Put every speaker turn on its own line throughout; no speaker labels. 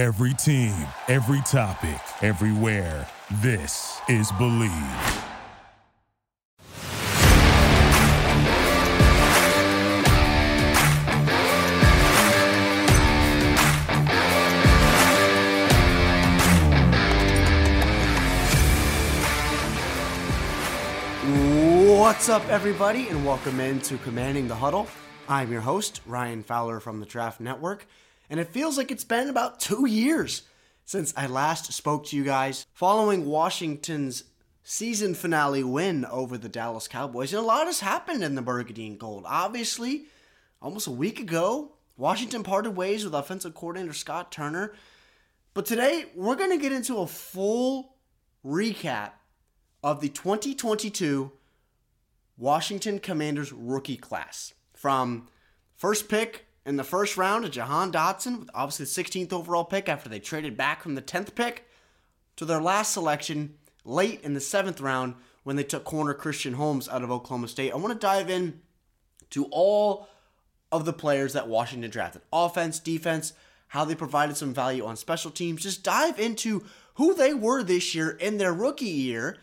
Every team, every topic, everywhere. This is Believe.
What's up, everybody, and welcome into Commanding the Huddle. I'm your host, Ryan Fowler from the Draft Network, and it feels like it's been about two years since I last spoke to you guys following Washington's season finale win over the Dallas Cowboys. And a lot has happened in the Burgundy and Gold. Obviously, almost a week ago, Washington parted ways with offensive coordinator Scott Turner. But today, we're going to get into a full recap of the 2022 Washington Commanders rookie class. From first pick in the first round of Jahan Dotson, with obviously the 16th overall pick after they traded back from the 10th pick, to their last selection late in the seventh round when they took corner Christian Holmes out of Oklahoma State. I want to dive in to all of the players that Washington drafted offense, defense, how they provided some value on special teams. Just dive into who they were this year in their rookie year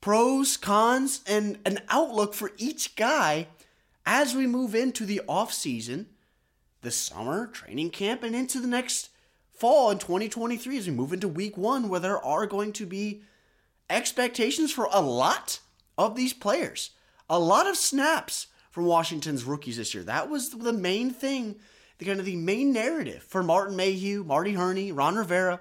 pros, cons, and an outlook for each guy as we move into the off the summer training camp, and into the next fall in 2023 as we move into week one, where there are going to be expectations for a lot of these players, a lot of snaps from Washington's rookies this year. That was the main thing, the kind of the main narrative for Martin Mayhew, Marty Hurney, Ron Rivera,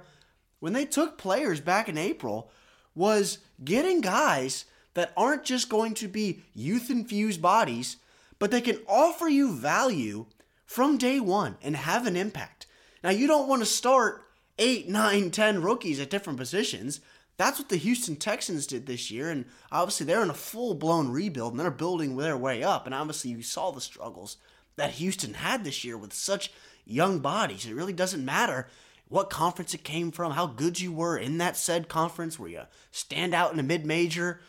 when they took players back in April was getting guys that aren't just going to be youth infused bodies, but they can offer you value from day one and have an impact. Now, you don't want to start eight, nine, ten rookies at different positions. That's what the Houston Texans did this year, and obviously they're in a full blown rebuild and they're building their way up. And obviously, you saw the struggles that Houston had this year with such young bodies. It really doesn't matter what conference it came from, how good you were in that said conference, where you stand out in a mid major.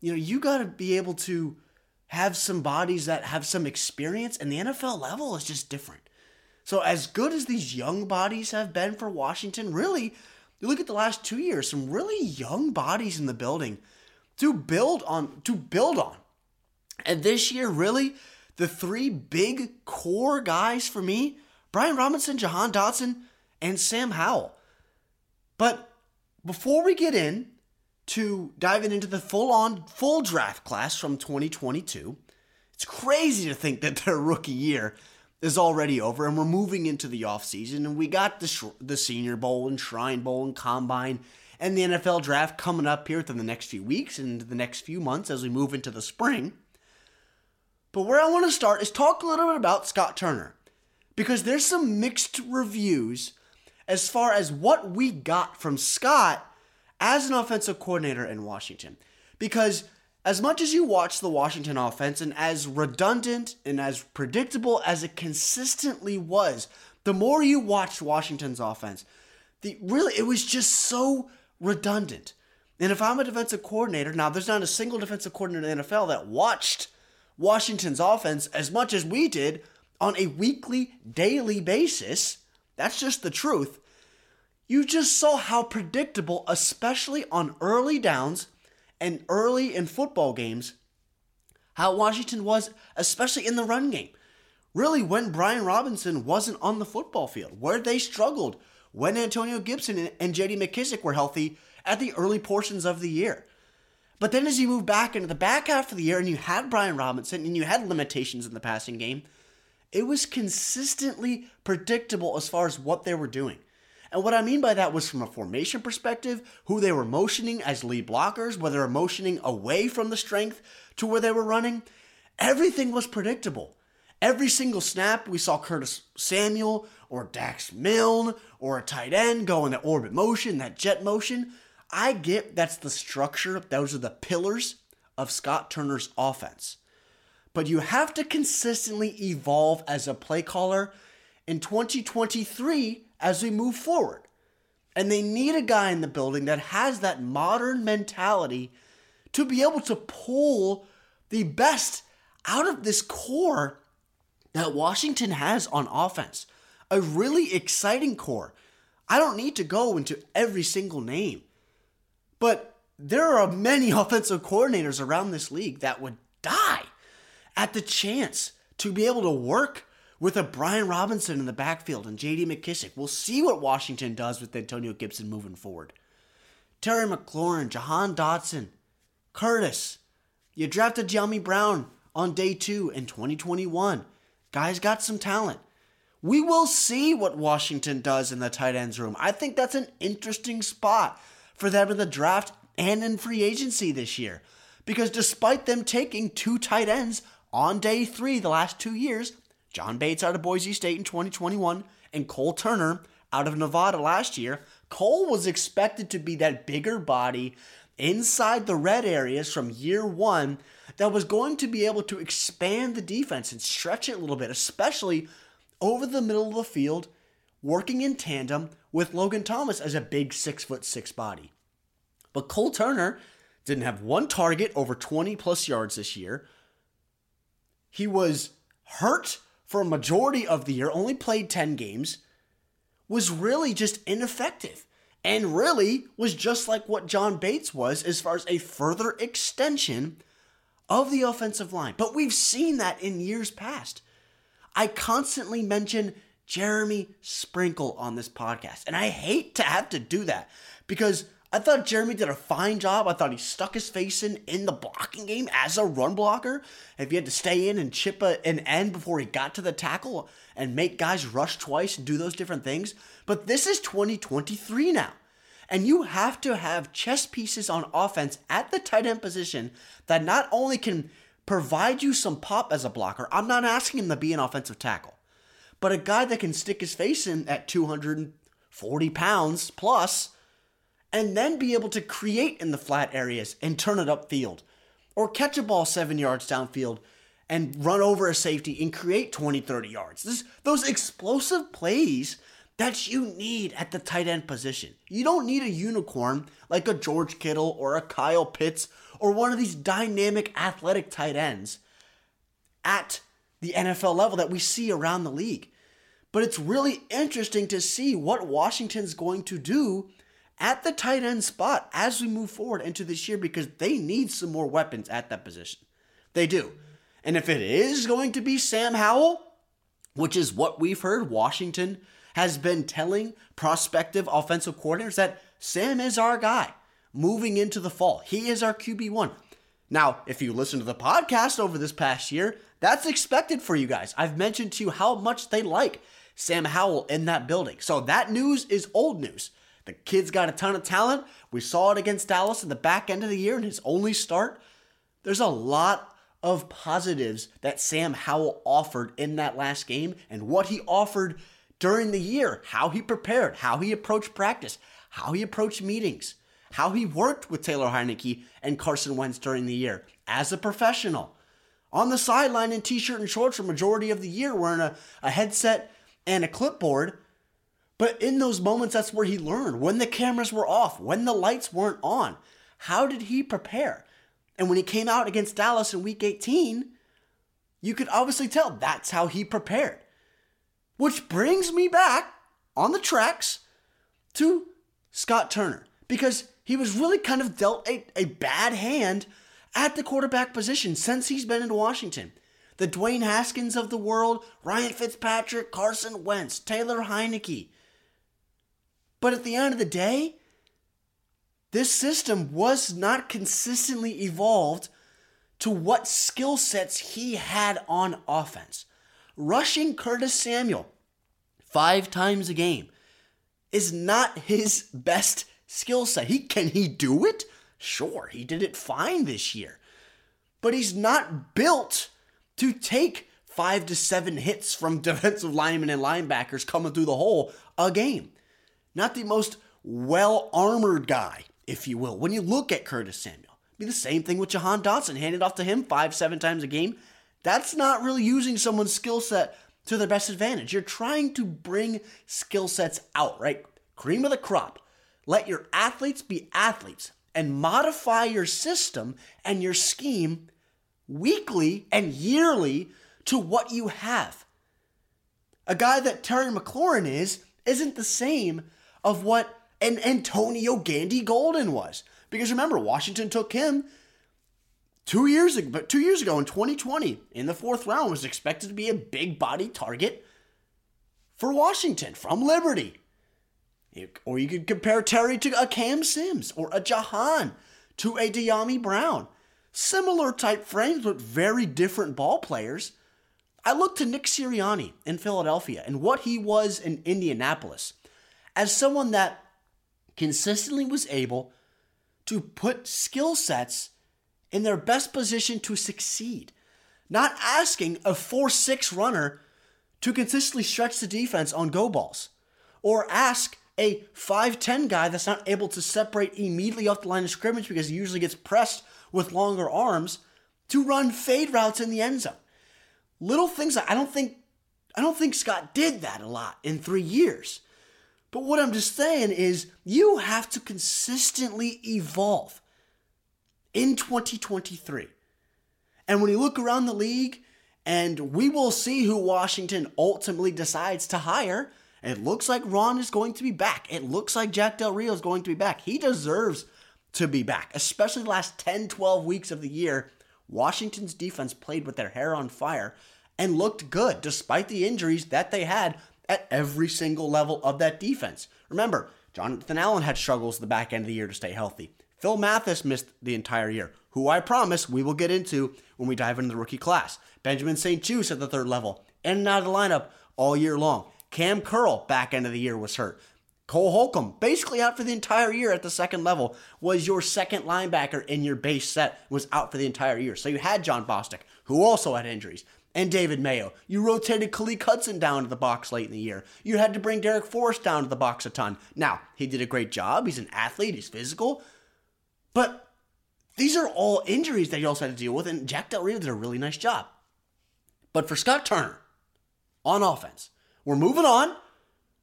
You know, you got to be able to have some bodies that have some experience, and the NFL level is just different. So, as good as these young bodies have been for Washington, really, you look at the last two years, some really young bodies in the building to build on. To build on, and this year, really, the three big core guys for me: Brian Robinson, Jahan Dotson, and Sam Howell. But before we get in to diving into the full on full draft class from 2022, it's crazy to think that their rookie year is already over and we're moving into the offseason and we got the sh- the Senior Bowl and Shrine Bowl and Combine and the NFL draft coming up here within the next few weeks and the next few months as we move into the spring. But where I want to start is talk a little bit about Scott Turner because there's some mixed reviews as far as what we got from Scott as an offensive coordinator in Washington. Because as much as you watch the Washington offense and as redundant and as predictable as it consistently was, the more you watched Washington's offense, the really it was just so redundant. And if I'm a defensive coordinator, now there's not a single defensive coordinator in the NFL that watched Washington's offense as much as we did on a weekly, daily basis. That's just the truth. You just saw how predictable, especially on early downs and early in football games, how Washington was, especially in the run game. Really, when Brian Robinson wasn't on the football field, where they struggled when Antonio Gibson and JD McKissic were healthy at the early portions of the year. But then as you move back into the back half of the year and you had Brian Robinson and you had limitations in the passing game, it was consistently predictable as far as what they were doing. And what I mean by that was from a formation perspective, who they were motioning as lead blockers, whether they were motioning away from the strength to where they were running. Everything was predictable. Every single snap, we saw Curtis Samuel or Dax Milne or a tight end go in that orbit motion, that jet motion. I get that's the structure, those are the pillars of Scott Turner's offense. But you have to consistently evolve as a play caller. In 2023, as we move forward. And they need a guy in the building that has that modern mentality to be able to pull the best out of this core that Washington has on offense. A really exciting core. I don't need to go into every single name. But there are many offensive coordinators around this league that would die at the chance to be able to work with a Brian Robinson in the backfield and JD McKissic. We'll see what Washington does with Antonio Gibson moving forward. Terry McLaurin, Jahan Dotson, Curtis. You drafted Dyami Brown on day two in 2021. Guy's got some talent. We will see what Washington does in the tight ends room. I think that's an interesting spot for them in the draft and in free agency this year. Because despite them taking two tight ends on day three the last two years, John Bates out of Boise State in 2021 and Cole Turner out of Nevada last year, Cole was expected to be that bigger body inside the red areas from year one that was going to be able to expand the defense and stretch it a little bit, especially over the middle of the field, working in tandem with Logan Thomas as a big six foot six body. But Cole Turner didn't have one target over 20 plus yards this year. He was hurt for a majority of the year, only played 10 games, was really just ineffective and really was just like what John Bates was as far as a further extension of the offensive line. But we've seen that in years past. I constantly mention Jeremy Sprinkle on this podcast, and I hate to have to do that because I thought Jeremy did a fine job. I thought he stuck his face in in the blocking game as a run blocker. If he had to stay in and chip a, an end before he got to the tackle and make guys rush twice and do those different things. But this is 2023 now. And you have to have chess pieces on offense at the tight end position that not only can provide you some pop as a blocker, I'm not asking him to be an offensive tackle, but a guy that can stick his face in at 240 pounds plus and then be able to create in the flat areas and turn it upfield. Or catch a ball seven yards downfield and run over a safety and create 20, 30 yards. This, those explosive plays that you need at the tight end position. You don't need a unicorn like a George Kittle or a Kyle Pitts or one of these dynamic athletic tight ends at the NFL level that we see around the league. But it's really interesting to see what Washington's going to do at the tight end spot as we move forward into this year because they need some more weapons at that position. They do. And if it is going to be Sam Howell, which is what we've heard Washington has been telling prospective offensive coordinators that Sam is our guy moving into the fall. He is our QB1. Now, if you listen to the podcast over this past year, that's expected for you guys. I've mentioned to you how much they like Sam Howell in that building. So that news is old news. The kid's got a ton of talent. We saw it against Dallas in the back end of the year in his only start. There's a lot of positives that Sam Howell offered in that last game and what he offered during the year, how he prepared, how he approached practice, how he approached meetings, how he worked with Taylor Heinicke and Carson Wentz during the year as a professional. On the sideline in t shirt and shorts for majority of the year, wearing a, a headset and a clipboard but in those moments, that's where he learned when the cameras were off, when the lights weren't on. How did he prepare? And when he came out against Dallas in week 18, you could obviously tell that's how he prepared. Which brings me back on the tracks to Scott Turner because he was really kind of dealt a, a bad hand at the quarterback position since he's been in Washington. The Dwayne Haskins of the world, Ryan Fitzpatrick, Carson Wentz, Taylor Heinicke. But at the end of the day, this system was not consistently evolved to what skill sets he had on offense. Rushing Curtis Samuel five times a game is not his best skill set. He can he do it? Sure, he did it fine this year. But he's not built to take five to seven hits from defensive linemen and linebackers coming through the hole a game not the most well armored guy, if you will. When you look at Curtis Samuel, be the same thing with Jahan Dotson, handed off to him five, seven times a game. That's not really using someone's skill set to their best advantage. You're trying to bring skill sets out, right? Cream of the crop. Let your athletes be athletes and modify your system and your scheme weekly and yearly to what you have. A guy that Terry McLaurin is isn't the same of what an Antonio Gandy Golden was. Because remember, Washington took him two years ago, but two years ago in 2020 in the fourth round was expected to be a big body target for Washington from Liberty. Or you could compare Terry to a Cam Sims or a Jahan to a Dyami Brown. Similar type frames, but very different ball players. I look to Nick Sirianni in Philadelphia and what he was in Indianapolis as someone that consistently was able to put skill sets in their best position to succeed. Not asking a 4 6 runner to consistently stretch the defense on go balls, or ask a 5'10 guy that's not able to separate immediately off the line of scrimmage because he usually gets pressed with longer arms to run fade routes in the end zone. Little things I don't think I don't think Scott did that a lot in 3 years. But what I'm just saying is you have to consistently evolve in 2023. And when you look around the league, and we will see who Washington ultimately decides to hire. It looks like Ron is going to be back. It looks like Jack Del Rio is going to be back. He deserves to be back, especially the last 10, 12 weeks of the year. Washington's defense played with their hair on fire and looked good despite the injuries that they had at every single level of that defense. Remember, Jonathan Allen had struggles the back end of the year to stay healthy. Phil Mathis missed the entire year, who I promise we will get into when we dive into the rookie class. Benjamin St-Juste at the third level, in and out of the lineup all year long. Kam Curl, back end of the year, was hurt. Cole Holcomb, basically out for the entire year at the second level, was your second linebacker in your base set, was out for the entire year. So you had Jon Bostic, who also had injuries, and David Mayo. You rotated Khaleke Hudson down to the box late in the year. You had to bring Darrick Forrest down to the box a ton. Now, he did a great job. He's an athlete, he's physical, but these are all injuries that he also had to deal with, and Jack Del Rio did a really nice job. But for Scott Turner, on offense, we're moving on,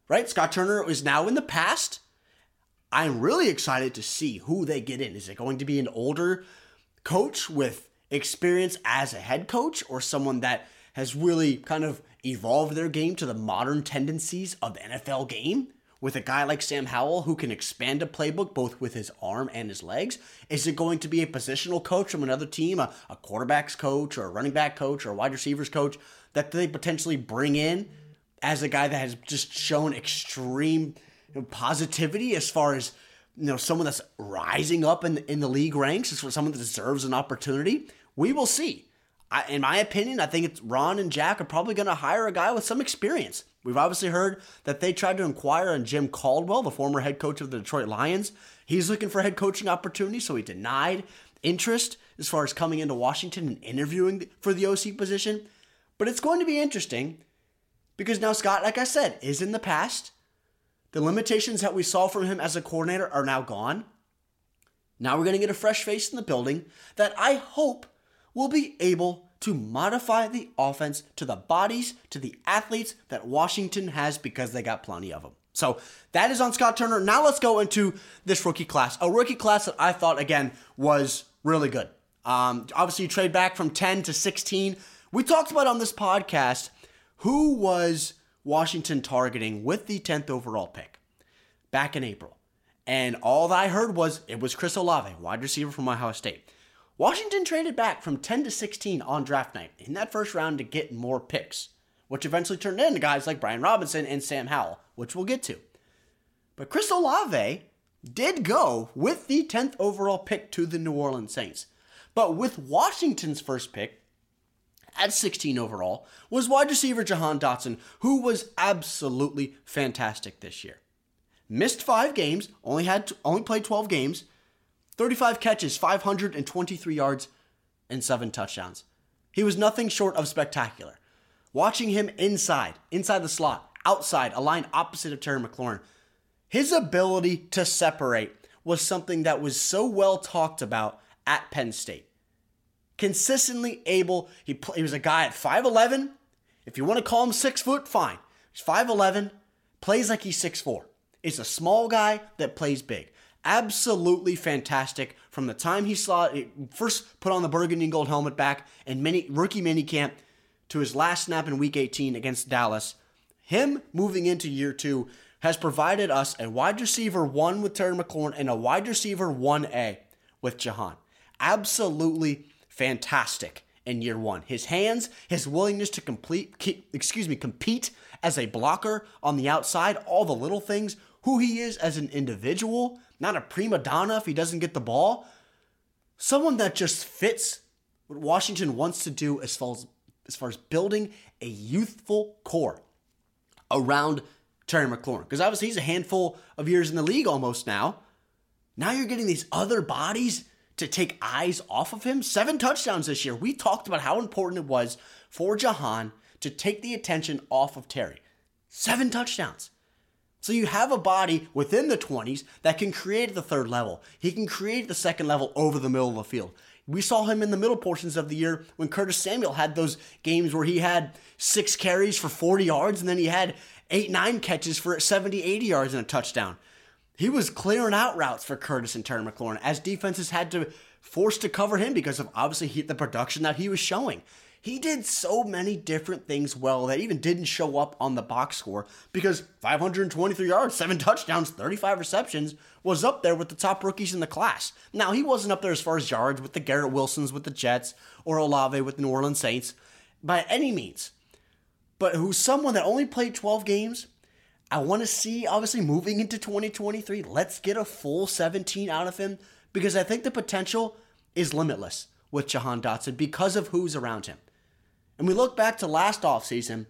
right? Scott Turner is now in the past. I'm really excited to see who they get in. Is it going to be an older coach with experience as a head coach or someone that has really kind of evolved their game to the modern tendencies of the NFL game? with a guy like Sam Howell who can expand a playbook both with his arm and his legs? Is it going to be a positional coach from another team, a, a quarterback's coach or a running back coach or a wide receivers coach that they potentially bring in as a guy that has just shown extreme positivity as far as you know someone that's rising up in in the league ranks, as for someone that deserves an opportunity? We will see. I, in my opinion, I think it's Ron and Jack are probably going to hire a guy with some experience. We've obviously heard that they tried to inquire on Jim Caldwell, the former head coach of the Detroit Lions. He's looking for head coaching opportunities, so he denied interest as far as coming into Washington and interviewing for the OC position. But it's going to be interesting because now Scott, like I said, is in the past. The limitations that we saw from him as a coordinator are now gone. Now we're going to get a fresh face in the building that I hope will be able to modify the offense to the bodies, to the athletes that Washington has because they got plenty of them. So that is on Scott Turner. Now let's go into this rookie class. A rookie class that I thought, again, was really good. Um, obviously, you trade back from 10 to 16. We talked about on this podcast who was Washington targeting with the 10th overall pick back in April. And all that I heard was it was Chris Olave, wide receiver from Ohio State. Washington traded back from 10 to 16 on draft night in that first round to get more picks, which eventually turned into guys like Brian Robinson and Sam Howell, which we'll get to. But Chris Olave did go with the 10th overall pick to the New Orleans Saints. But with Washington's first pick, at 16 overall, was wide receiver Jahan Dotson, who was absolutely fantastic this year. Missed five games, only had only played 12 games, 35 catches, 523 yards, and seven touchdowns. He was nothing short of spectacular. Watching him inside, inside the slot, outside, a line opposite of Terry McLaurin, his ability to separate was something that was so well talked about at Penn State. Consistently able, he, he was a guy at 5'11. If you want to call him six foot, fine. He's 5'11, plays like he's 6'4. It's a small guy that plays big absolutely fantastic from the time he saw it first put on the burgundy and gold helmet back in mini rookie minicamp to his last snap in week 18 against Dallas. Him moving into year two has provided us a wide receiver one with Terry McLaurin and a wide receiver 1A with Jahan. Absolutely fantastic in year one. His hands, his willingness to complete, excuse me, compete as a blocker on the outside, all the little things, who he is as an individual, not a prima donna if he doesn't get the ball. Someone that just fits what Washington wants to do as far as, as, far as building a youthful core around Terry McLaurin. Because obviously he's a handful of years in the league almost now. Now you're getting these other bodies to take eyes off of him. Seven touchdowns this year. We talked about how important it was for Jahan to take the attention off of Terry. Seven touchdowns. So you have a body within the 20s that can create the third level. He can create the second level over the middle of the field. We saw him in the middle portions of the year when Curtis Samuel had those games where he had six carries for 40 yards and then he had eight, nine catches for 70, 80 yards and a touchdown. He was clearing out routes for Curtis and Terry McLaurin as defenses had to force to cover him because of obviously he, the production that he was showing. He did so many different things well that even didn't show up on the box score because 523 yards, seven touchdowns, 35 receptions was up there with the top rookies in the class. Now, he wasn't up there as far as yards with the Garrett Wilsons with the Jets or Olave with the New Orleans Saints by any means but who's someone that only played 12 games. I want to see, obviously, moving into 2023, let's get a full 17 out of him because I think the potential is limitless with Jahan Dotson because of who's around him. And we look back to last offseason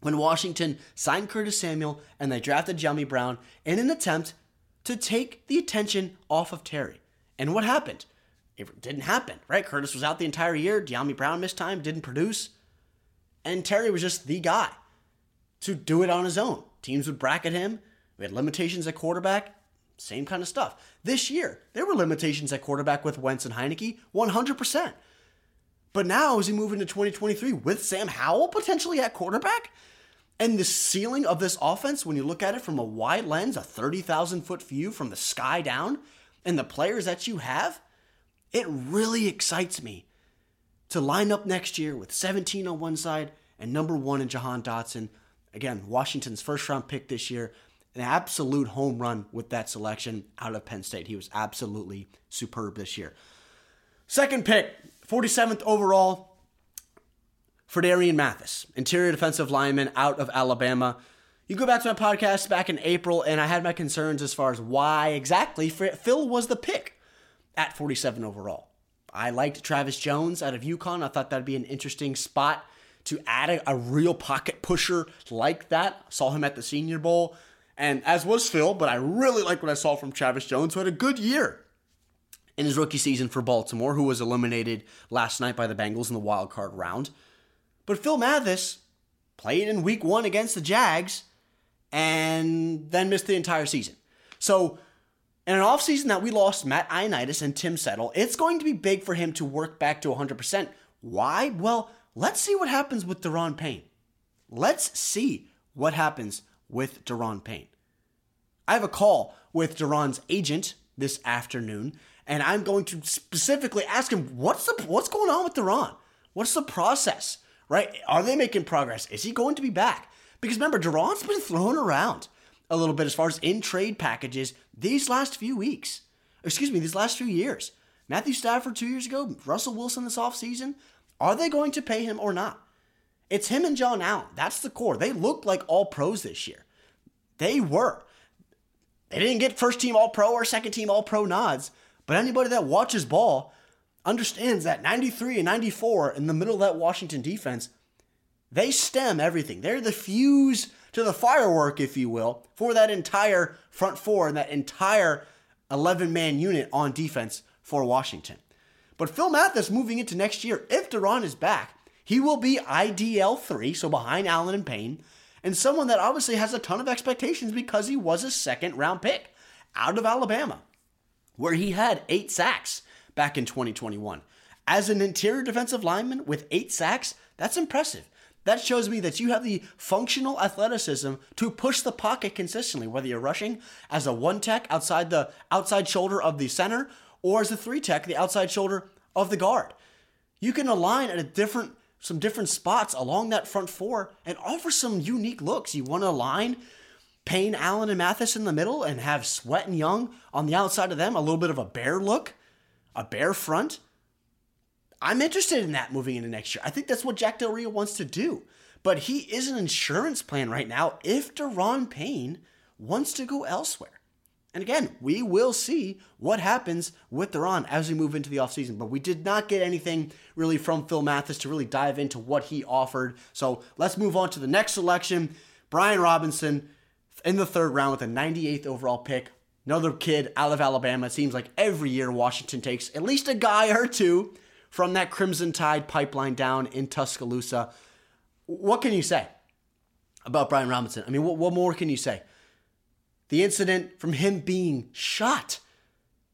when Washington signed Curtis Samuel and they drafted Dyami Brown in an attempt to take the attention off of Terry. And what happened? It didn't happen, right? Curtis was out the entire year. Dyami Brown missed time, didn't produce. And Terry was just the guy to do it on his own. Teams would bracket him. We had limitations at quarterback. Same kind of stuff. This year, there were limitations at quarterback with Wentz and Heinicke, 100%. But now, as we move into 2023 with Sam Howell potentially at quarterback, and the ceiling of this offense, when you look at it from a wide lens, a 30,000 foot view from the sky down, and the players that you have, it really excites me to line up next year with 17 on one side and number one in Jahan Dotson. Again, Washington's first round pick this year. An absolute home run with that selection out of Penn State. He was absolutely superb this year. Second pick, 47th overall, Phidarian Mathis, interior defensive lineman out of Alabama. You go back to my podcast back in April, and I had my concerns as far as why exactly Phil was the pick at 47 overall. I liked Travis Jones out of UConn. I thought that'd be an interesting spot to add a, a real pocket pusher like that. Saw him at the Senior Bowl, and as was Phil, but I really like what I saw from Travis Jones, who had a good year in his rookie season for Baltimore, who was eliminated last night by the Bengals in the wild card round. But Phil Mathis played in week one against the Jags and then missed the entire season. So in an offseason that we lost Matt Ioannidis and Tim Settle, it's going to be big for him to work back to 100%. Why? Well, let's see what happens with Daron Payne. Let's see what happens with Daron Payne. I have a call with Daron's agent this afternoon, and I'm going to specifically ask him what's the what's going on with Daron? What's the process? Right? Are they making progress? Is he going to be back? Because remember, Daron's been thrown around a little bit as far as in trade packages these last few weeks. Excuse me, these last few years. Matthew Stafford two years ago, Russell Wilson this offseason. Are they going to pay him or not? It's him and Jon Allen. That's the core. They looked like all pros this year. They were. They didn't get first team all pro or second team all pro nods, but anybody that watches ball understands that 93 and 94 in the middle of that Washington defense, they stem everything. They're the fuse to the firework, if you will, for that entire front four and that entire 11 man unit on defense for Washington. But Phil Mathis moving into next year, if Daron is back, he will be IDL 3, so behind Allen and Payne, and someone that obviously has a ton of expectations because he was a second round pick out of Alabama, where he had eight sacks back in 2021. As an interior defensive lineman with eight sacks, that's impressive. That shows me that you have the functional athleticism to push the pocket consistently, whether you're rushing as a one tech outside the outside shoulder of the center or as a three tech, the outside shoulder of the guard. You can align at a different some different spots along that front four and offer some unique looks. You want to align Payne, Allen, and Mathis in the middle and have Sweat and Young on the outside of them, a little bit of a bear look, a bear front. I'm interested in that moving into next year. I think that's what Jack Del Rio wants to do. But he is an insurance plan right now if Daron Payne wants to go elsewhere. And again, we will see what happens with Daron as we move into the offseason. But we did not get anything really from Phil Mathis to really dive into what he offered. So let's move on to the next selection. Brian Robinson in the third round with a 98th overall pick. Another kid out of Alabama. It seems like every year Washington takes at least a guy or two from that Crimson Tide pipeline down in Tuscaloosa. What can you say about Brian Robinson? I mean, what, what more can you say? the incident from him being shot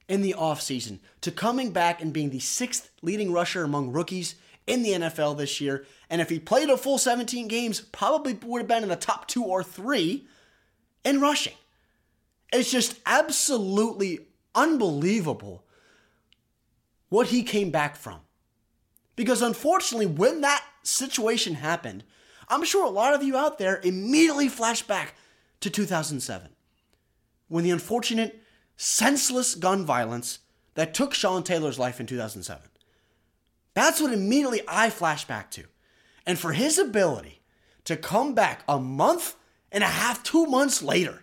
in the offseason to coming back and being the sixth leading rusher among rookies in the NFL this year. And if he played a full 17 games, probably would have been in the top two or three in rushing. It's just absolutely unbelievable what he came back from. Because unfortunately, when that situation happened, I'm sure a lot of you out there immediately flash back to 2007 when the unfortunate, senseless gun violence that took Sean Taylor's life in 2007. That's what immediately I flash back to. And for his ability to come back a month and a half, two months later,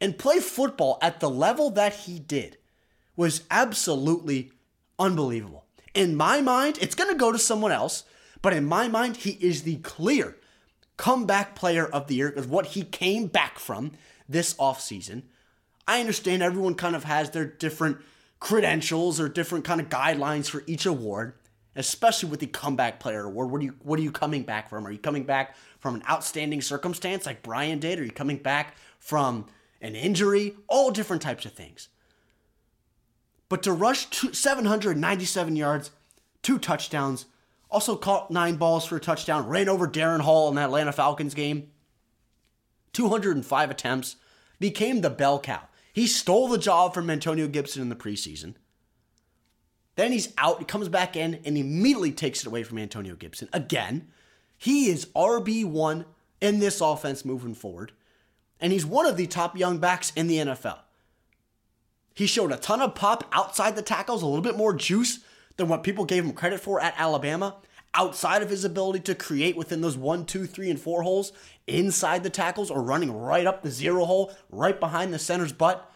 and play football at the level that he did was absolutely unbelievable. In my mind, it's going to go to someone else, but in my mind, he is the clear comeback player of the year because what he came back from this offseason. I understand everyone kind of has their different credentials or different kind of guidelines for each award, especially with the comeback player award. What are you what are you coming back from? Are you coming back from an outstanding circumstance like Brian did? Are you coming back from an injury? All different types of things. But to rush 797 yards, two touchdowns, also caught nine balls for a touchdown, ran over Darren Hall in that Atlanta Falcons game. 205 attempts, became the bell cow. He stole the job from Antonio Gibson in the preseason. Then he's out, he comes back in, and immediately takes it away from Antonio Gibson. Again, he is RB1 in this offense moving forward, and he's one of the top young backs in the NFL. He showed a ton of pop outside the tackles, a little bit more juice than what people gave him credit for at Alabama outside of his ability to create within those one, two, three, and four holes inside the tackles or running right up the zero hole, right behind the center's butt.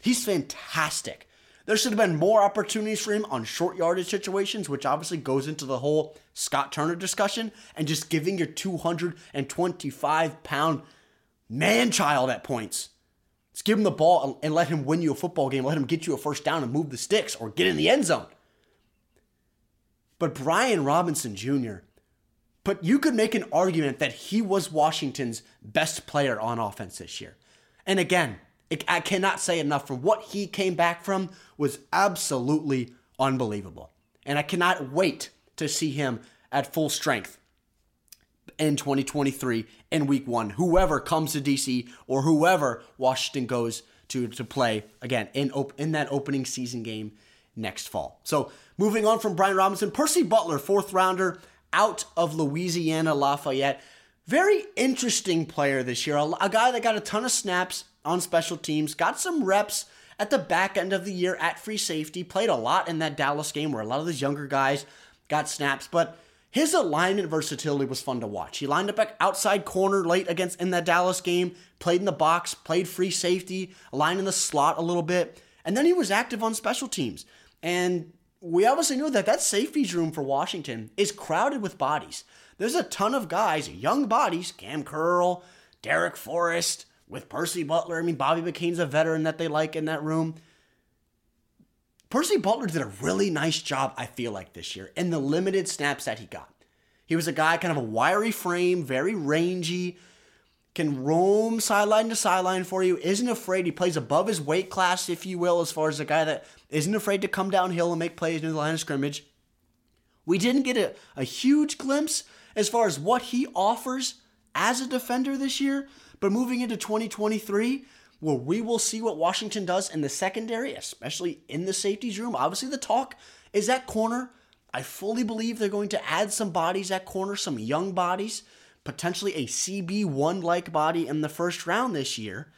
He's fantastic. There should have been more opportunities for him on short yardage situations, which obviously goes into the whole Scott Turner discussion and just giving your 225 pound man child at points. Just give him the ball and let him win you a football game. Let him get you a first down and move the sticks or get in the end zone. But Brian Robinson Jr., but you could make an argument that he was Washington's best player on offense this year. And again, I cannot say enough from what he came back from was absolutely unbelievable. And I cannot wait to see him at full strength in 2023 in week one. Whoever comes to DC or whoever Washington goes to to play again in op- in that opening season game next fall. So moving on from Brian Robinson, Percy Butler, fourth rounder out of Louisiana Lafayette. Very interesting player this year. A, a guy that got a ton of snaps on special teams, got some reps at the back end of the year at free safety, played a lot in that Dallas game where a lot of these younger guys got snaps, but his alignment versatility was fun to watch. He lined up at outside corner late against in that Dallas game, played in the box, played free safety, aligned in the slot a little bit, and then he was active on special teams. And we obviously knew that that safeties room for Washington is crowded with bodies. There's a ton of guys, young bodies, Kam Curl, Darrick Forrest, with Percy Butler. I mean, Bobby McCain's a veteran that they like in that room. Percy Butler did a really nice job, I feel like, this year in the limited snaps that he got. He was a guy, kind of a wiry frame, very rangy, can roam sideline to sideline for you, isn't afraid. He plays above his weight class, if you will, as far as a guy that isn't afraid to come downhill and make plays near the line of scrimmage. We didn't get a, a huge glimpse as far as what he offers as a defender this year, but moving into 2023, where we will see what Washington does in the secondary, especially in the safeties room. Obviously, the talk is at corner. I fully believe they're going to add some bodies at corner, some young bodies potentially a CB1 like body in the first round this year.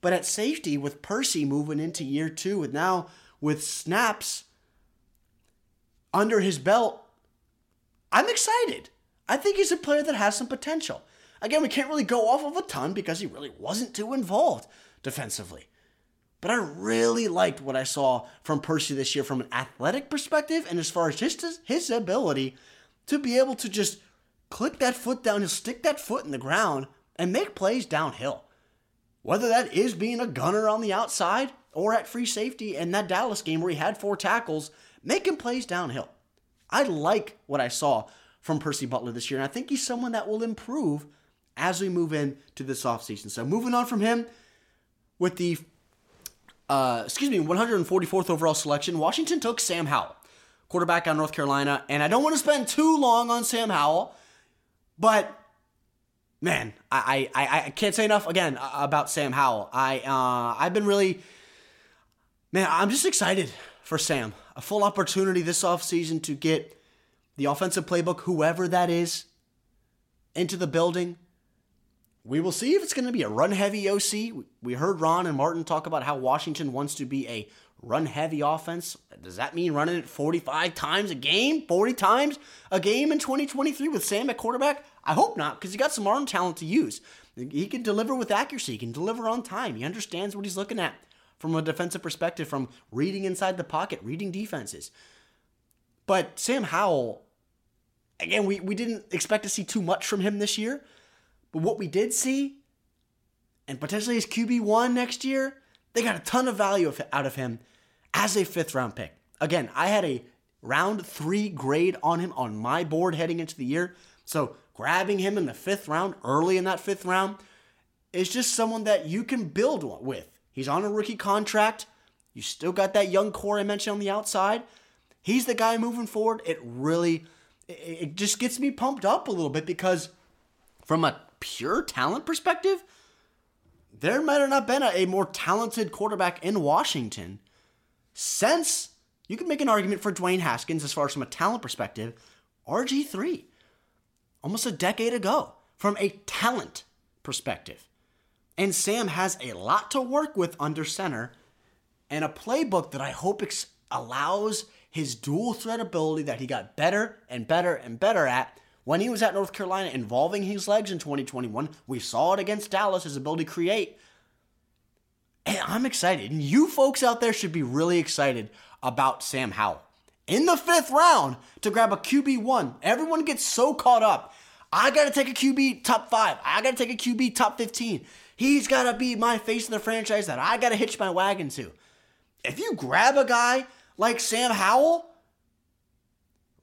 But at safety, with Percy moving into year two, and now with snaps under his belt, I'm excited. I think he's a player that has some potential. Again, we can't really go off of a ton because he really wasn't too involved defensively. But I really liked what I saw from Percy this year from an athletic perspective and as far as his, his ability to be able to just click that foot down and stick that foot in the ground and make plays downhill. Whether that is being a gunner on the outside or at free safety in that Dallas game where he had four tackles, making plays downhill. I like what I saw from Percy Butler this year, and I think he's someone that will improve as we move into this offseason. So moving on from him with the uh, excuse me, 144th overall selection, Washington took Sam Howell, quarterback out North Carolina. And I don't want to spend too long on Sam Howell, but man, I, I, I can't say enough again about Sam Howell. I uh, I've been really man, I'm just excited for Sam. A full opportunity this offseason to get the offensive playbook, whoever that is, into the building. We will see if it's going to be a run heavy OC. We heard Ron and Martin talk about how Washington wants to be a run heavy offense. Does that mean running it 45 times a game, 40 times a game in 2023 with Sam at quarterback? I hope not, because he got some arm talent to use. He can deliver with accuracy, he can deliver on time. He understands what he's looking at from a defensive perspective, from reading inside the pocket, reading defenses. But Sam Howell, again, we, we didn't expect to see too much from him this year. But what we did see, and potentially his QB1 next year, they got a ton of value out of him as a fifth round pick. Again, I had a round three grade on him on my board heading into the year. So grabbing him in the fifth round, early in that fifth round, is just someone that you can build with. He's on a rookie contract. You still got that young core I mentioned on the outside. He's the guy moving forward. It really, it just gets me pumped up a little bit because from a pure talent perspective, there might have not been a, a more talented quarterback in Washington since you can make an argument for Dwayne Haskins as far as from a talent perspective, RG3, almost a decade ago, from a talent perspective. And Sam has a lot to work with under center and a playbook that I hope ex- allows his dual threat ability that he got better and better and better at when he was at North Carolina involving his legs in 2021, we saw it against Dallas, his ability to create. And I'm excited. And you folks out there should be really excited about Sam Howell. In the fifth round to grab a QB1, everyone gets so caught up. I got to take a QB top five. I got to take a QB top 15. He's got to be my face in the franchise that I got to hitch my wagon to. If you grab a guy like Sam Howell,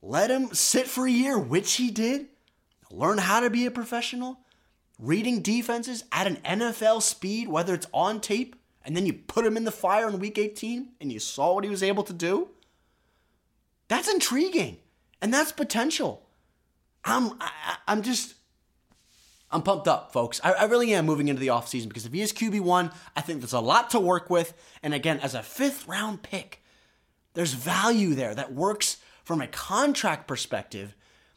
let him sit for a year, which he did. Learn how to be a professional. Reading defenses at an NFL speed, whether it's on tape, and then you put him in the fire in week 18 and you saw what he was able to do. That's intriguing. And that's potential. I'm I, I'm just I'm pumped up, folks. I, I, really am moving into the offseason because if he is QB1, I think there's a lot to work with. And again, as a fifth round pick, there's value there that works from a contract perspective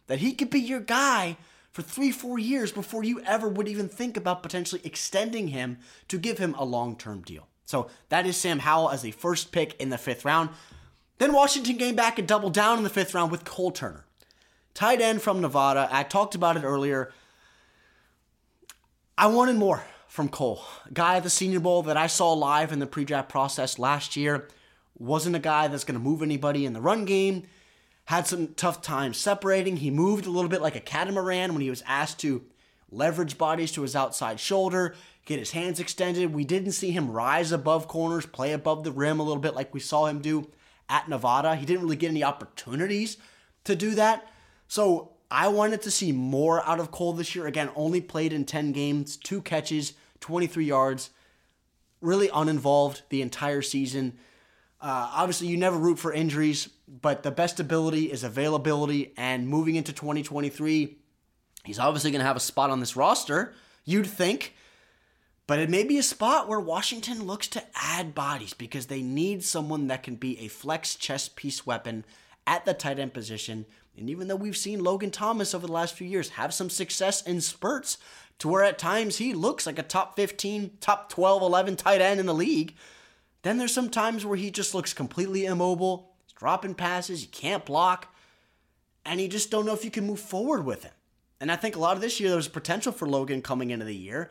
that he could be your guy for three, four years before you ever would even think about potentially extending him to give him a long term deal. So that is Sam Howell as the first pick in the fifth round. Then Washington came back and doubled down in the fifth round with Cole Turner, tight end from Nevada. I talked about it earlier. I wanted more from Cole, guy at the Senior Bowl that I saw live in the pre-draft process last year. Wasn't a guy that's going to move anybody in the run game had some tough times separating. He moved a little bit like a catamaran when he was asked to leverage bodies to his outside shoulder, get his hands extended. We didn't see him rise above corners, play above the rim a little bit like we saw him do at Nevada. He didn't really get any opportunities to do that. So I wanted to see more out of Cole this year. Again, only played in 10 games, two catches, 23 yards, really uninvolved the entire season. Uh, obviously, you never root for injuries, but the best ability is availability. And moving into 2023, he's obviously going to have a spot on this roster, you'd think. But it may be a spot where Washington looks to add bodies because they need someone that can be a flex chess piece weapon at the tight end position And even though we've seen Logan Thomas over the last few years have some success in spurts, to where at times he looks like a top 15, top 12, 11 tight end in the league, then there's some times where he just looks completely immobile. He's dropping passes, you can't block, and you just don't know if you can move forward with him. And I think a lot of this year there was potential for Logan coming into the year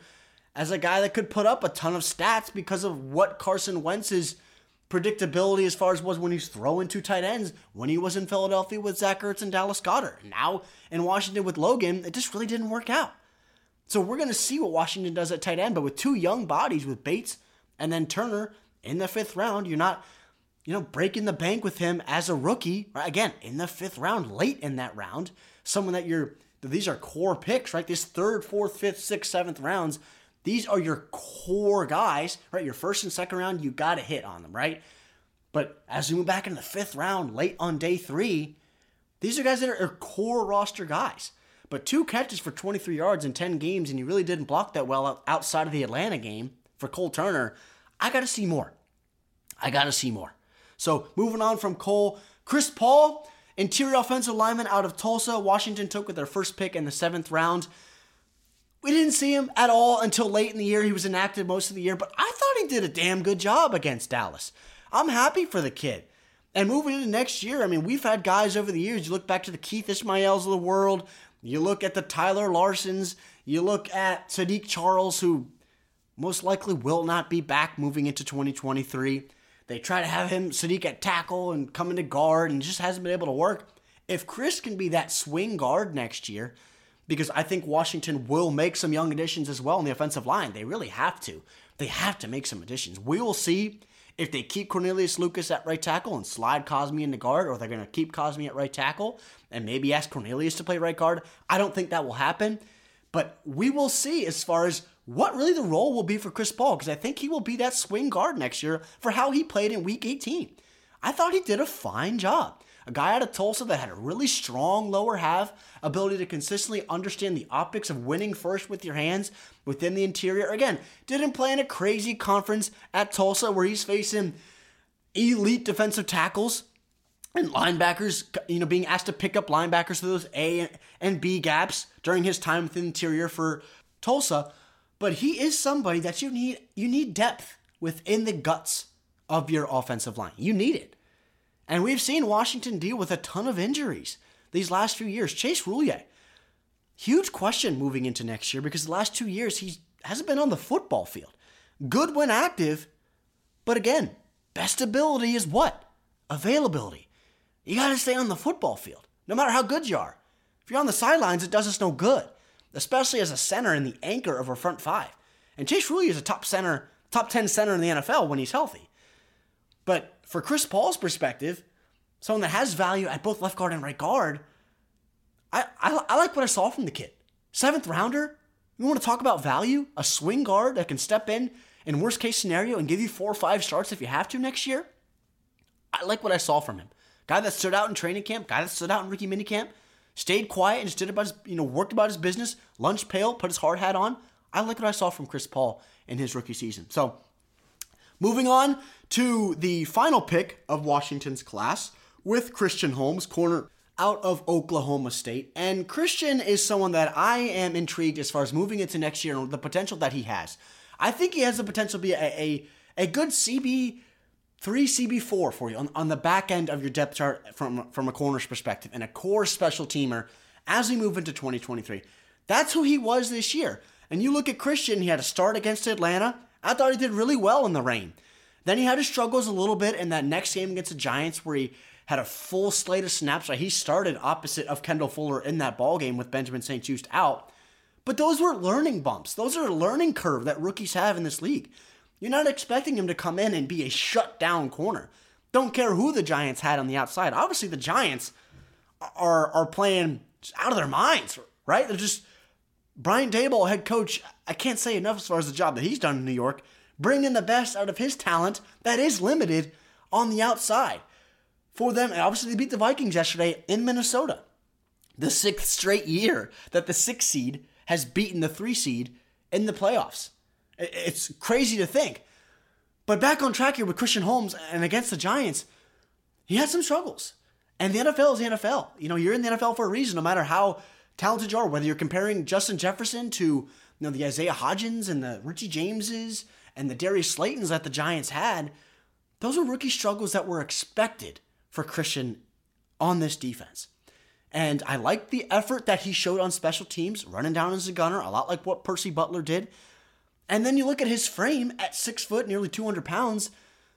as a guy that could put up a ton of stats because of what Carson Wentz's predictability as far as was when he's throwing two tight ends when he was in Philadelphia with Zach Ertz and Dallas Goedert. Now in Washington with Logan, it just really didn't work out. So we're going to see what Washington does at tight end, but with two young bodies with Bates and then Turner in the fifth round, you're not, you know, breaking the bank with him as a rookie. Right? Again, in the fifth round, late in that round, someone that you're, these are core picks, right? This third, fourth, fifth, sixth, seventh rounds these are your core guys, right? Your first and second round, you got to hit on them, right? But as we move back into the fifth round, late on day three, these are guys that are core roster guys. But two catches for 23 yards in 10 games, and you really didn't block that well outside of the Atlanta game for Cole Turner. I got to see more. I got to see more. So moving on from Cole, Chris Paul, interior offensive lineman out of Tulsa, Washington took with their first pick in the seventh round. We didn't see him at all until late in the year. He was inactive most of the year, but I thought he did a damn good job against Dallas. I'm happy for the kid. And moving into next year, I mean, we've had guys over the years. You look back to the Keith Ismaels of the world, you look at the Tyler Larsons, you look at Saahdiq Charles, who most likely will not be back moving into 2023. They try to have him, Saahdiq, at tackle and come into guard, and just hasn't been able to work. If Chris can be that swing guard next year, because I think Washington will make some young additions as well in the offensive line. They really have to. They have to make some additions. We will see if they keep Cornelius Lucas at right tackle and slide Cosmi into guard, or they're going to keep Cosmi at right tackle and maybe ask Cornelius to play right guard. I don't think that will happen, but we will see as far as what really the role will be for Chris Paul, because I think he will be that swing guard next year for how he played in week 18. I thought he did a fine job a guy out of Tulsa that had a really strong lower half, ability to consistently understand the optics of winning first with your hands within the interior. Again, didn't play in a crazy conference at Tulsa where he's facing elite defensive tackles and linebackers, you know, being asked to pick up linebackers for those A and B gaps during his time within the interior for Tulsa. But he is somebody that you need you need depth within the guts of your offensive line. You need it. And we've seen Washington deal with a ton of injuries these last few years. Chase Roullier, huge question moving into next year because the last two years he hasn't been on the football field. Good when active, but again, best ability is what? Availability. You got to stay on the football field, no matter how good you are. If you're on the sidelines, it does us no good, especially as a center and the anchor of our front five. And Chase Roullier is a top center, top 10 center in the NFL when he's healthy. But for Chris Paul's perspective, someone that has value at both left guard and right guard, I, I, I like what I saw from the kid. Seventh rounder, you want to talk about value? A swing guard that can step in in worst case scenario and give you four or five starts if you have to next year? I like what I saw from him. Guy that stood out in training camp, guy that stood out in rookie minicamp, stayed quiet and just did about his, you know, worked about his business, lunch pail, put his hard hat on. I like what I saw from Chris Paul in his rookie season. So Moving on to the final pick of Washington's class with Christian Holmes, corner out of Oklahoma State. And Christian is someone that I am intrigued as far as moving into next year and the potential that he has. I think he has the potential to be a, a, a good CB. 3 CB4 for you on, on the back end of your depth chart from, from a corner's perspective and a core special teamer as we move into 2023. That's who he was this year. And you look at Christian, he had a start against Atlanta, I thought he did really well in the rain. Then he had his struggles a little bit in that next game against the Giants where he had a full slate of snaps. He started opposite of Kendall Fuller in that ball game with Benjamin St-Juste out. But those were learning bumps. Those are a learning curve that rookies have in this league. You're not expecting him to come in and be a shutdown corner. Don't care who the Giants had on the outside. Obviously, the Giants are are playing out of their minds, right? They're just Brian Daboll, head coach, I can't say enough as far as the job that he's done in New York, bringing the best out of his talent that is limited on the outside. For them, and obviously they beat the Vikings yesterday in Minnesota. The sixth straight year that the six seed has beaten the three seed in the playoffs. It's crazy to think. But back on track here with Christian Holmes and against the Giants, he had some struggles. And the NFL is the NFL. You know, you're in the NFL for a reason, no matter how talented you are, whether you're comparing Justin Jefferson to you know the Isaiah Hodgins and the Richie Jameses and the Darius Slaytons that the Giants had, those are rookie struggles that were expected for Christian on this defense. And I like the effort that he showed on special teams, running down as a gunner, a lot like what Percy Butler did. And then you look at his frame at six foot, nearly 200 pounds,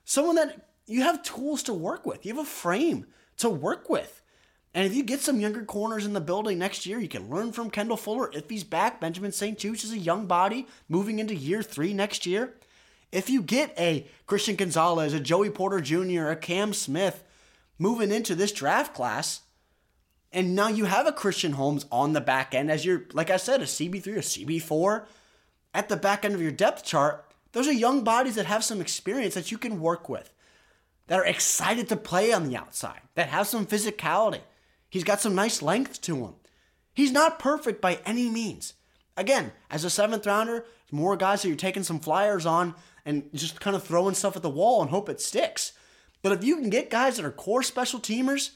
someone that you have tools to work with. You have a frame to work with. And if you get some younger corners in the building next year, you can learn from Kendall Fuller. If he's back, Benjamin St-Juste is a young body moving into year three next year. If you get a Christian Gonzalez, a Joey Porter Jr., a Cam Smith moving into this draft class, and now you have a Christian Holmes on the back end as you're, like I said, a CB3 or CB4 at the back end of your depth chart. Those are young bodies that have some experience that you can work with, that are excited to play on the outside, that have some physicality. He's got some nice length to him. He's not perfect by any means. Again, as a seventh rounder, more guys that you're taking some flyers on and just kind of throwing stuff at the wall and hope it sticks. But if you can get guys that are core special teamers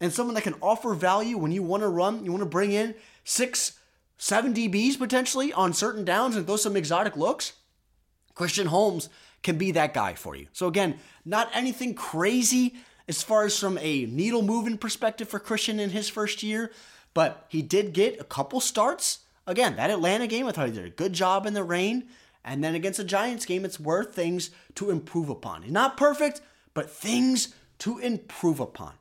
and someone that can offer value when you want to run, you want to bring in six, seven DBs potentially on certain downs and throw some exotic looks, Christian Holmes can be that guy for you. So again, not anything crazy as far as from a needle moving perspective for Christian in his first year, but he did get a couple starts. Again, that Atlanta game, I thought he did a good job in the rain. And then against the Giants game, it's worth things to improve upon. He's not perfect, but things to improve upon.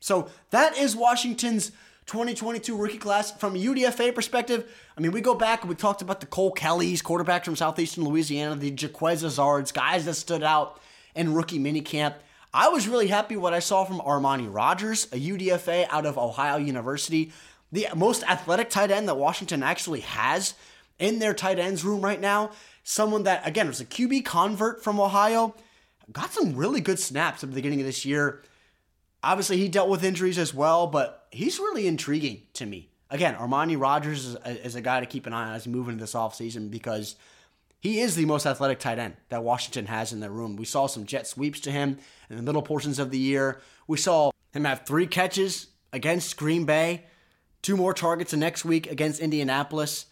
So that is Washington's 2022 rookie class from a UDFA perspective. I mean, we go back and we talked about the Cole Kelleys, quarterbacks from southeastern Louisiana, the Jequez Ezzards, guys that stood out in rookie minicamp. I was really happy what I saw from Armani Rogers, a UDFA out of Ohio University, the most athletic tight end that Washington actually has in their tight ends room right now. Someone that, again, was a QB convert from Ohio, got some really good snaps at the beginning of this year. Obviously, he dealt with injuries as well, but he's really intriguing to me. Again, Armani Rogers is a, is a guy to keep an eye on as we move into this offseason because he is the most athletic tight end that Washington has in their room. We saw some jet sweeps to him in the middle portions of the year. We saw him have three catches against Green Bay, two more targets the next week against Indianapolis,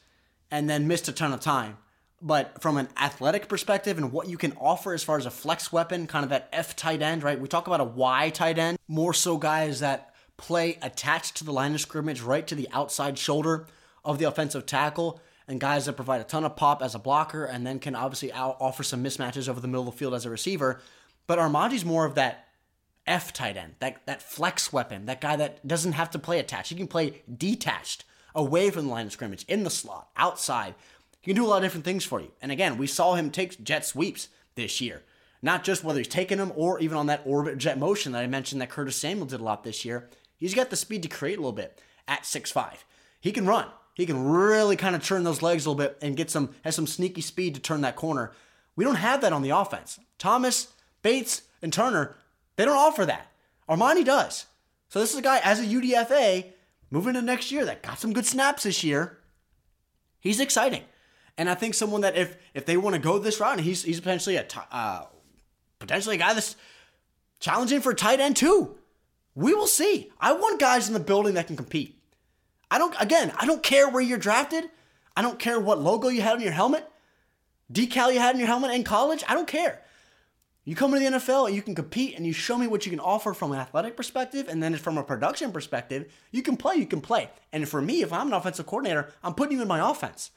and then missed a ton of time. But from an athletic perspective and what you can offer as far as a flex weapon, kind of that F tight end, right? We talk about a Y tight end, more so guys that play attached to the line of scrimmage, right to the outside shoulder of the offensive tackle, and guys that provide a ton of pop as a blocker and then can obviously out- offer some mismatches over the middle of the field as a receiver. But Armandi's more of that F tight end, that, that flex weapon, that guy that doesn't have to play attached. He can play detached, away from the line of scrimmage, in the slot, outside. He can do a lot of different things for you. And again, we saw him take jet sweeps this year. Not just whether he's taking them or even on that orbit jet motion that I mentioned that Curtis Samuel did a lot this year. He's got the speed to create a little bit at 6'5. He can run. He can really kind of turn those legs a little bit and get some has some sneaky speed to turn that corner. We don't have that on the offense. Thomas, Bates, and Turner, they don't offer that. Armani does. So this is a guy as a UDFA moving to next year that got some good snaps this year. He's exciting. And I think someone that if if they want to go this route, and he's he's potentially a t- uh, potentially a guy that's challenging for tight end too. We will see. I want guys in the building that can compete. I don't, again, I don't care where you're drafted. I don't care what logo you had on your helmet, decal you had on your helmet in college. I don't care. You come to the NFL and you can compete and you show me what you can offer from an athletic perspective and then from a production perspective, you can play, you can play. And for me, if I'm an offensive coordinator, I'm putting you in my offense.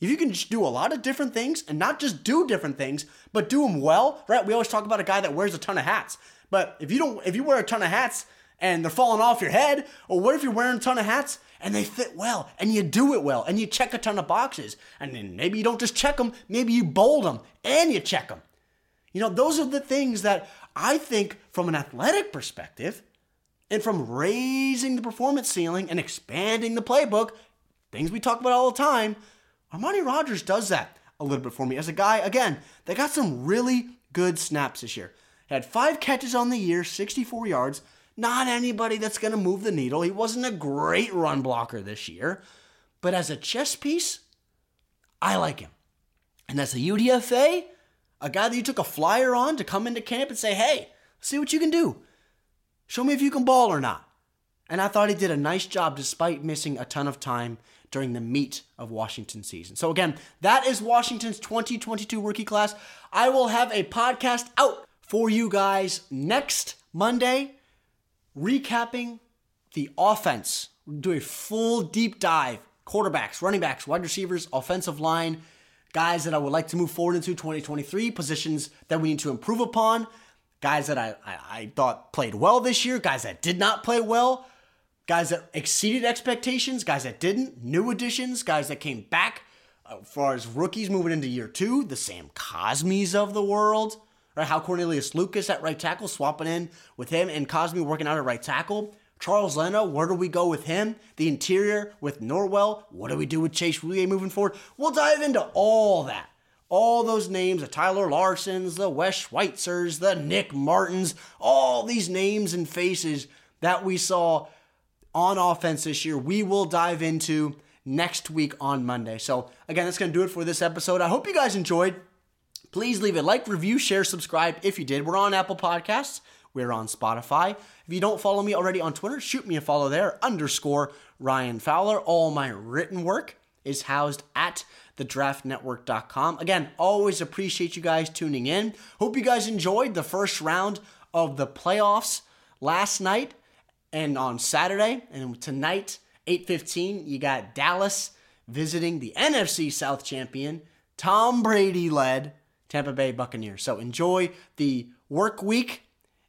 If you can do a lot of different things and not just do different things, but do them well, right? We always talk about a guy that wears a ton of hats. But if you don't, if you wear a ton of hats and they're falling off your head? Or what if you're wearing a ton of hats and they fit well and you do it well and you check a ton of boxes? And then maybe you don't just check them, maybe you bold them and you check them. You know, those are the things that I think from an athletic perspective and from raising the performance ceiling and expanding the playbook, things we talk about all the time, Armani Rogers does that a little bit for me as a guy, again, that got some really good snaps this year. Had five catches on the year, 64 yards, not anybody that's going to move the needle. He wasn't a great run blocker this year, but as a chess piece, I like him. And as a UDFA, a guy that you took a flyer on to come into camp and say, hey, see what you can do. Show me if you can ball or not. And I thought he did a nice job despite missing a ton of time during the meat of Washington season. So again, that is Washington's 2022 rookie class. I will have a podcast out for you guys next Monday recapping the offense. do a full deep dive. Quarterbacks, running backs, wide receivers, offensive line, guys that I would like to move forward into 2023, positions that we need to improve upon, guys that I, I, I thought played well this year, guys that did not play well, guys that exceeded expectations, guys that didn't, new additions, guys that came back uh, as far as rookies moving into year two, the Sam Cosmis of the world, right? How Cornelius Lucas at right tackle, swapping in with him and Cosmi working out at right tackle. Charles Leno, where do we go with him? The interior with Norwell. What do we do with Chase Roullier moving forward? We'll dive into all that. All those names, the Tyler Larsons, the Wes Schweitzers, the Nick Martins, all these names and faces that we saw on offense this year, we will dive into next week on Monday. So, again, that's going to do it for this episode. I hope you guys enjoyed. Please leave a like, review, share, subscribe if you did. We're on Apple Podcasts. We're on Spotify. If you don't follow me already on Twitter, shoot me a follow there, underscore Ryan Fowler. All my written work is housed at thedraftnetwork.com. Again, always appreciate you guys tuning in. Hope you guys enjoyed the first round of the playoffs last night and on Saturday. And tonight, 8:15, you got Dallas visiting the NFC South champion, Tom Brady led Tampa Bay Buccaneers. So enjoy the work week.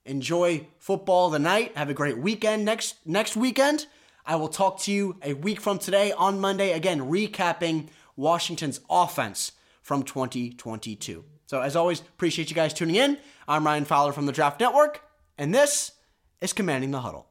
Enjoy football tonight. Have a great weekend next next weekend. I will talk to you a week from today on Monday again recapping Washington's offense from 2022. So as always, appreciate you guys tuning in. I'm Ryan Fowler from the Draft Network, and this is Commanding the Huddle.